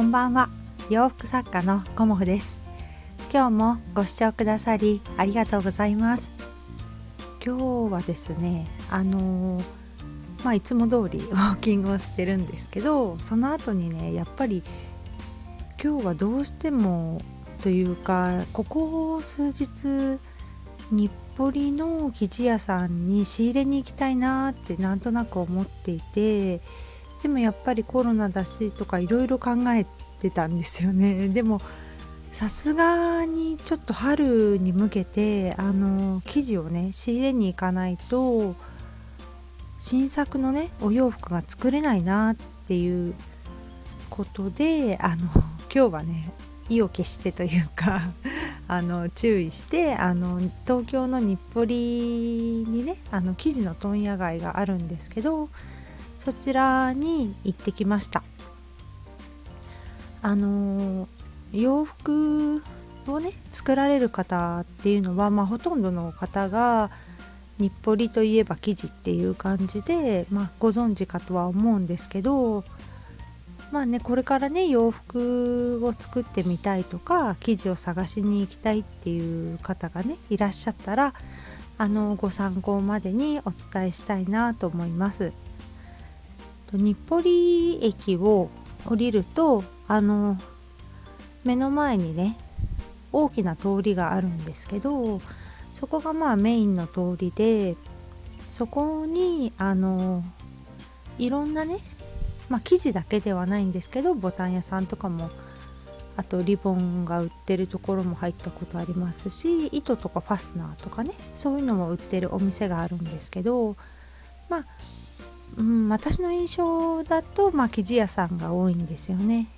こんばんは。洋服作家のコモフです。今日もご視聴くださりありがとうございます。今日はですねあのー、まあいつも通り ウォーキングをしてるんですけどその後にねやっぱり今日はどうしてもというかここ数日日暮里の生地屋さんに仕入れに行きたいなってなんとなく思っていてでもやっぱりコロナだしとかいろいろ考えてたんですよね。でもさすがにちょっと春に向けてあの生地をね仕入れに行かないと新作のねお洋服が作れないなっていうことであの今日はね意を決してというか あの注意してあの東京の日暮里にねあの生地の問屋街があるんですけどそちらに行ってきましたあの洋服をね作られる方っていうのは、まあ、ほとんどの方が日暮里といえば生地っていう感じで、まあ、ご存知かとは思うんですけどまあねこれからね洋服を作ってみたいとか生地を探しに行きたいっていう方がねいらっしゃったらあのご参考までにお伝えしたいなと思います。日暮里駅を降りるとあの目の前にね大きな通りがあるんですけどそこがまあメインの通りでそこにあのいろんなねまあ生地だけではないんですけどボタン屋さんとかもあとリボンが売ってるところも入ったことありますし糸とかファスナーとかねそういうのも売ってるお店があるんですけどまあうん、私の印象だと、まあ、生地屋さんが多いんですよね。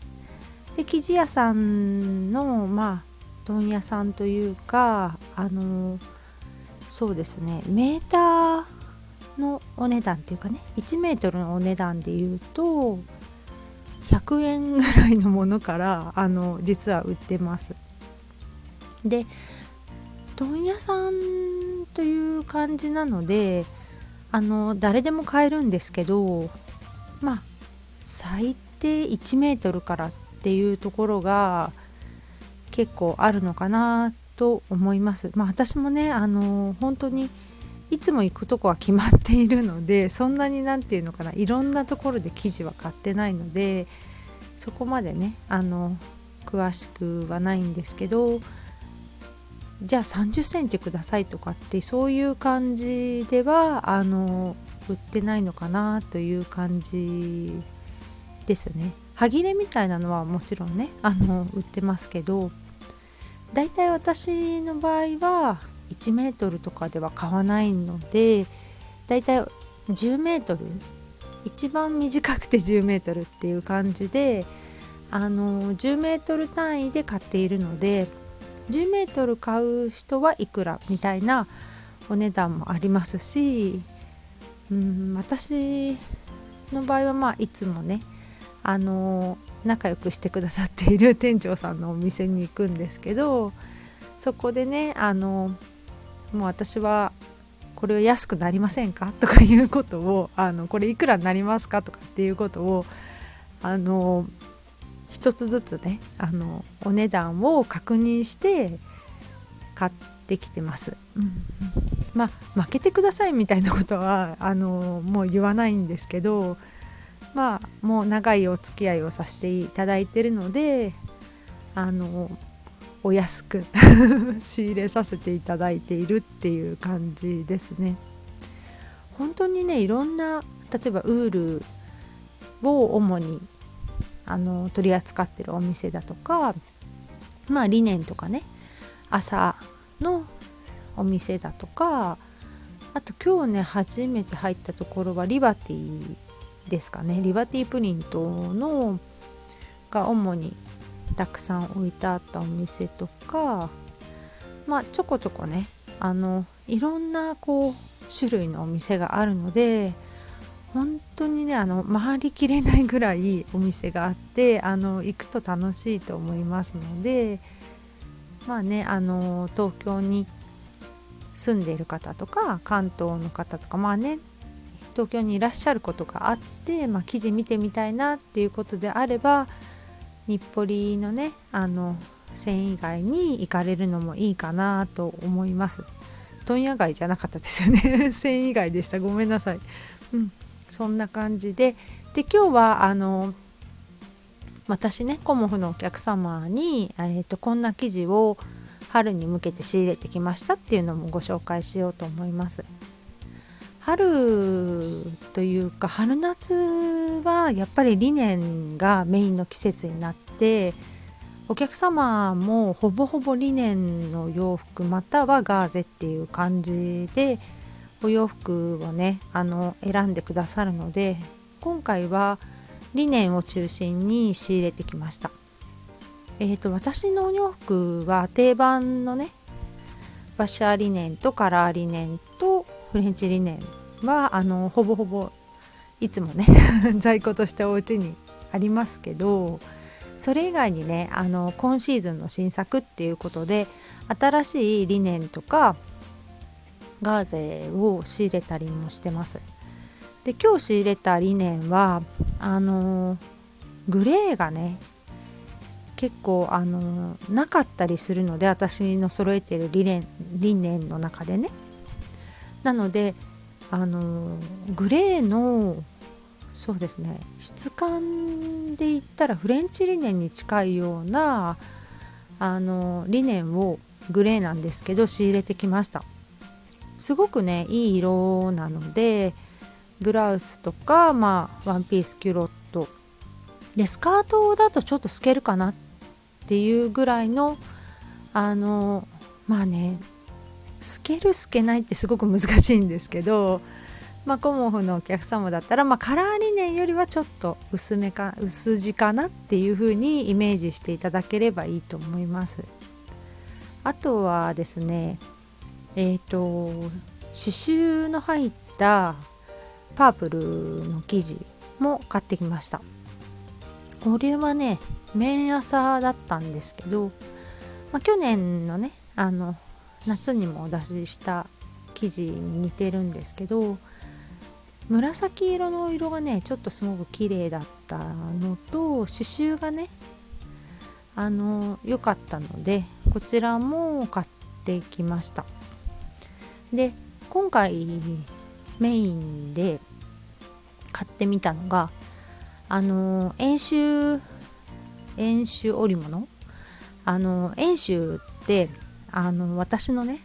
で生地屋さんのまあ問屋さんというかあのそうですねメーターのお値段っていうかね1メートルのお値段でいうと100円ぐらいのものからあの実は売ってます。で問屋さんという感じなのであの誰でも買えるんですけどまあ最低1メートルからっていうところが結構あるのかなと思います。まあ私もねあの本当にいつも行くとこは決まっているのでそんなに何て言うのかないろんなところで生地は買ってないのでそこまでねあの詳しくはないんですけどじゃあ30センチくださいとかってそういう感じではあの売ってないのかなという感じですね。歯切れみたいなのはもちろんねあの売ってますけどだいたい私の場合は1メートルとかでは買わないのでだいたい10メートル一番短くて10メートルっていう感じであの10メートル単位で買っているので10メートル買う人はいくらみたいなお値段もありますし、うん、私の場合はまあいつもねあの仲良くしてくださっている店長さんのお店に行くんですけどそこでねあのもう私はこれは安くなりませんか？とかいうことをあのこれいくらになりますか？とかっていうことをあの一つずつねあのお値段を確認して買ってきてます。うん、まあ負けてくださいみたいなことはあのもう言わないんですけどまあもう長いお付き合いをさせていただいてるのであのお安く 仕入れさせていただいているっていう感じですね。本当にねいろんな例えばウールを主にあの取り扱ってるお店だとかまあリネンとかね朝のお店だとかあと今日ね初めて入ったところはリバティですかね。リバティプリントのが主にたくさん置いてあったお店とかまあちょこちょこねあのいろんなこう種類のお店があるので本当にねあの回りきれないぐらいお店があってあの行くと楽しいと思いますのでまあねあの東京に住んでいる方とか関東の方とかまあね東京にいらっしゃることがあって、まあ、記事見てみたいなっていうことであれば日暮里のねあの繊維街に行かれるのもいいかなと思います。問屋街じゃなかったですよね。繊維街でした。ごめんなさい。うん。そんな感じでで今日はあの私ねコモフのお客様に、えーと、こんな生地を春に向けて仕入れてきましたっていうのもご紹介しようと思います。春というか春夏はやっぱりリネンがメインの季節になってお客様もほぼほぼリネンの洋服またはガーゼっていう感じでお洋服をねあの選んでくださるので今回はリネンを中心に仕入れてきました。えーと、私のお洋服は定番のねバシャーリネンとカラーリネンとフレンチリネンはあのほぼほぼいつもね 在庫としてお家にありますけどそれ以外にねあの今シーズンの新作っていうことで新しいリネンとかガーゼを仕入れたりもしてます。で今日仕入れたリネンはあのグレーがね結構あのなかったりするので私の揃えてるリネンリネンの中でねなのであのグレーのそうですね質感で言ったらフレンチリネンに近いようなあのリネンをグレーなんですけど仕入れてきましたすごくねいい色なのでブラウスとか、まあ、ワンピースキュロットでスカートだとちょっと透けるかなっていうぐらいのあのまあね透ける透けないってすごく難しいんですけど、まあ、コモフのお客様だったら、まあ、カラーリネンよりはちょっと薄めか薄地かなっていう風にイメージしていただければいいと思います。あとはですねえっ、ー、と刺繍の入ったパープルの生地も買ってきました。これはね綿朝だったんですけど、まあ、去年のねあの夏にもお出しした生地に似てるんですけど紫色の色がねちょっとすごく綺麗だったのと刺繍がねあの良かったのでこちらも買ってきました。で今回メインで買ってみたのがあの遠州遠州織物？あの遠州ってあの私のね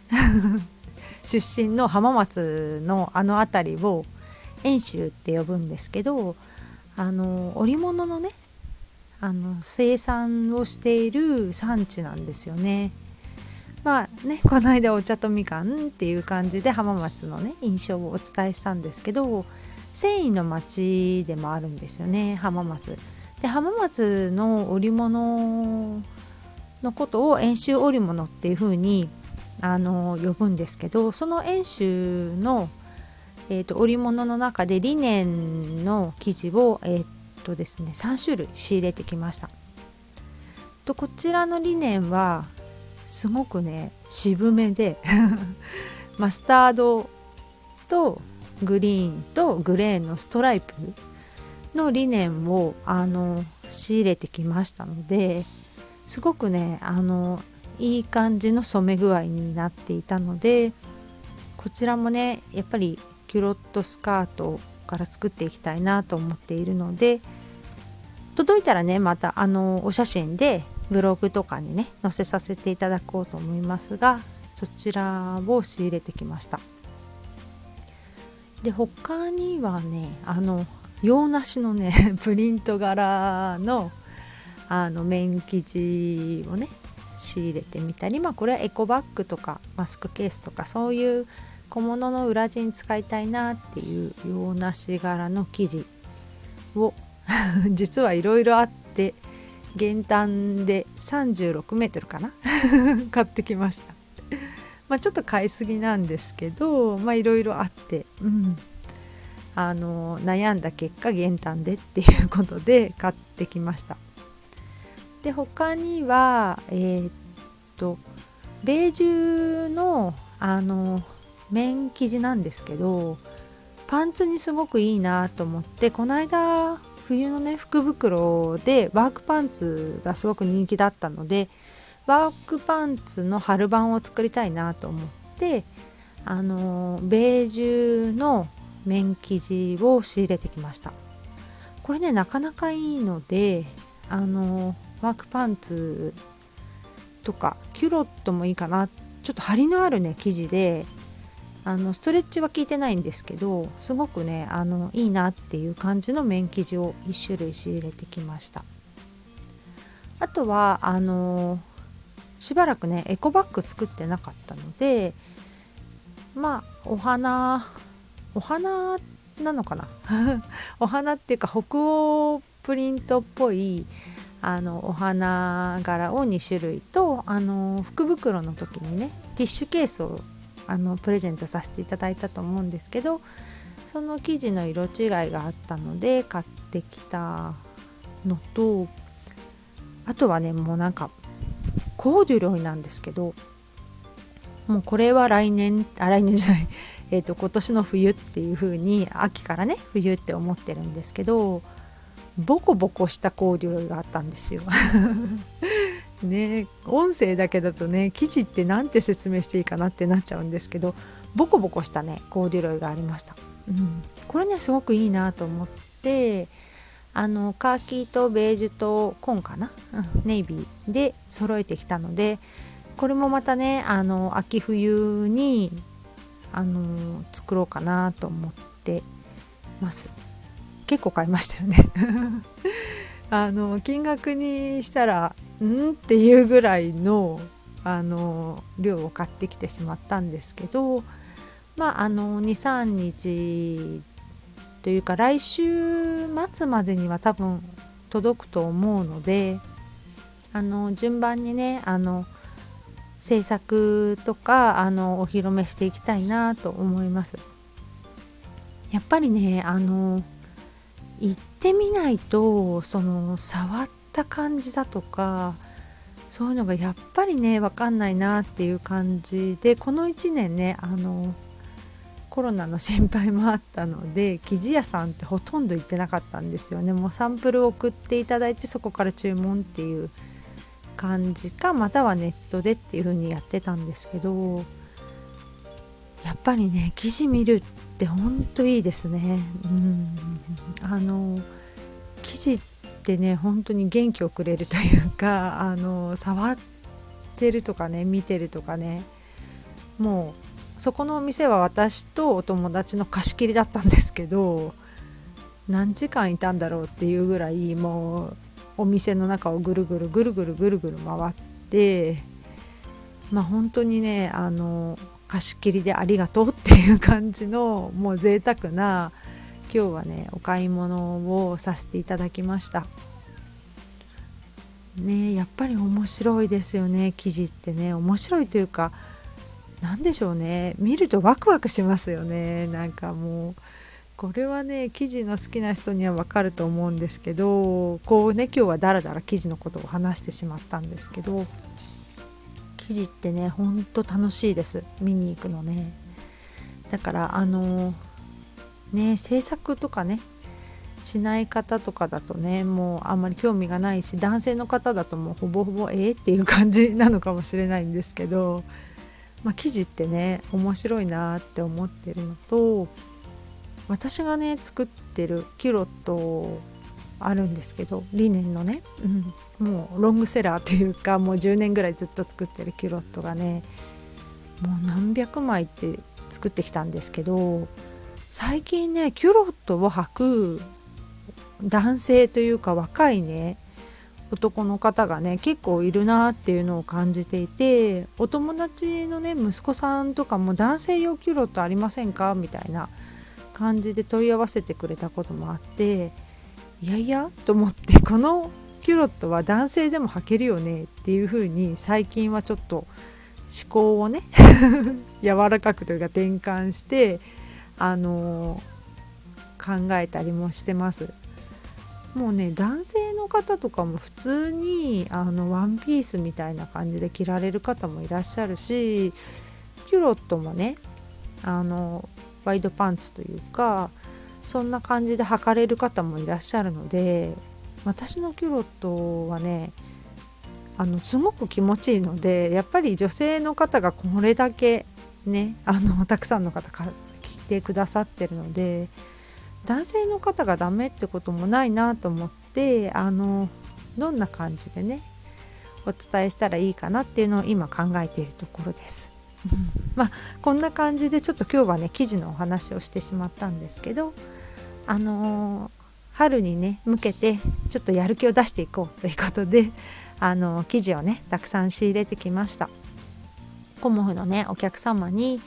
出身の浜松のあの辺りを遠州って呼ぶんですけどあの織物のねあの生産をしている産地なんですよね。まあねこの間お茶とみかんっていう感じで浜松のね印象をお伝えしたんですけど繊維の町でもあるんですよね浜松。で浜松の織物のことを遠州織物っていう風にあに呼ぶんですけどその遠州の、えーと、織物の中でリネンの生地を、えーとですね、3種類仕入れてきました。とこちらのリネンはすごくね渋めで マスタードとグリーンとグレーのストライプのリネンをあの仕入れてきましたのですごくねあのいい感じの染め具合になっていたのでこちらもねやっぱりキュロットスカートから作っていきたいなと思っているので届いたらねまたあのお写真でブログとかにね載せさせていただこうと思いますがそちらを仕入れてきました。で他にはねあの洋梨のね プリント柄のあの綿生地をね仕入れてみたりまあこれはエコバッグとかマスクケースとかそういう小物の裏地に使いたいなっていう洋梨柄の生地を 実はいろいろあって減反で36メートルかな？買ってきました。まあちょっと買いすぎなんですけどまあいろいろあってうん。あの悩んだ結果減反でっていうことで買ってきました。で他にはえー、っとベージュのあの綿生地なんですけどパンツにすごくいいなと思ってこの間冬のね福袋でワークパンツがすごく人気だったのでワークパンツの春版を作りたいなと思ってあのベージュの綿生地を仕入れてきました。これねなかなかいいのであのワークパンツとかキュロットもいいかな。ちょっと張りのあるね生地であのストレッチは効いてないんですけどすごくねあのいいなっていう感じの綿生地を1種類仕入れてきました。あとはあのしばらくねエコバッグ作ってなかったのでまあお花お花なのかな？お花っていうか北欧プリントっぽいあのお花柄を2種類とあの福袋の時にねティッシュケースをあのプレゼントさせていただいたと思うんですけどその生地の色違いがあったので買ってきたのとあとはねもうなんかコーデュロイなんですけどもうこれは来年あ来年じゃない。えーと今年の冬っていう風に秋からね冬って思ってるんですけどボコボコしたコーデュロイがあったんですよ。ね音声だけだとね記事って何て説明していいかなってなっちゃうんですけどボコボコしたねコーデュロイがありました、うん、これねすごくいいなと思ってあのカーキとベージュと紺かな、うん、ネイビーで揃えてきたのでこれもまたねあの秋冬にあの作ろうかなと思ってます。結構買いましたよね。あの金額にしたらん？っていうぐらいのあの量を買ってきてしまったんですけどまああの23日というか来週末までには多分届くと思うのであの順番にねあの制作とかあのお披露目していきたいなと思います。やっぱりねあの行ってみないとその触った感じだとかそういうのがやっぱりね分かんないなっていう感じでこの1年ねあのコロナの心配もあったので生地屋さんってほとんど行ってなかったんですよねもうサンプルを送っていただいてそこから注文っていう感じかまたはネットでっていう風にやってたんですけどやっぱりね生地見るってほんといいですね。うんあの生地ってね本当に元気をくれるというか あの触ってるとかね見てるとかねもうそこのお店は私とお友達の貸し切りだったんですけど何時間いたんだろうっていうぐらいもうお店の中をぐるぐるぐるぐるぐるぐる回ってまあ本当にねあの貸し切りでありがとうっていう感じのもう贅沢な今日はねお買い物をさせていただきました。ねやっぱり面白いですよね生地ってね。面白いというか何でしょうね。見るとワクワクしますよね。なんかもうこれはね生地の好きな人にはわかると思うんですけどこうね今日はだらだら生地のことを話してしまったんですけど生地ってねほんと楽しいです。見に行くのね。だからあのね制作とかねしない方とかだとねもうあんまり興味がないし男性の方だともうほぼほぼええっていう感じなのかもしれないんですけど、まあ、生地ってね面白いなって思ってるのと私がね作ってるキュロットあるんですけどリネンのね、うん、もうロングセラーというかもう10年ぐらいずっと作ってるキュロットがねもう何百枚って作ってきたんですけど最近ねキュロットを履く男性というか若いね男の方がね結構いるなっていうのを感じていてお友達のね息子さんとかも男性用キュロットありませんか？みたいな感じで問い合わせてくれたこともあっていやいやと思ってこのキュロットは男性でも履けるよね？っていう風に最近はちょっと思考をね 柔らかくというか転換してあの考えたりもしてます。もうね男性の方とかも普通にあのワンピースみたいな感じで着られる方もいらっしゃるしキュロットもねあのワイドパンツというかそんな感じで履かれる方もいらっしゃるので私のキュロットはねあのすごく気持ちいいのでやっぱり女性の方がこれだけねあのたくさんの方てくださってるので男性の方がダメってこともないなと思ってあのどんな感じでねお伝えしたらいいかなっていうのを今考えているところです。まあこんな感じでちょっと今日はね記事のお話をしてしまったんですけどあのー、春にね向けてちょっとやる気を出していこうということであのー、記事をねたくさん仕入れてきました。コモフのねお客様に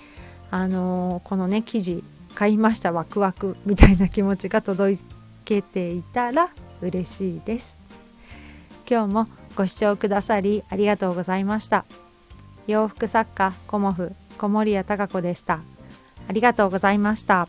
あのー、このね記事買いましたワクワクみたいな気持ちが届けていたら嬉しいです。今日もご視聴くださりありがとうございました。洋服作家コモフ小森屋隆子でした。ありがとうございました。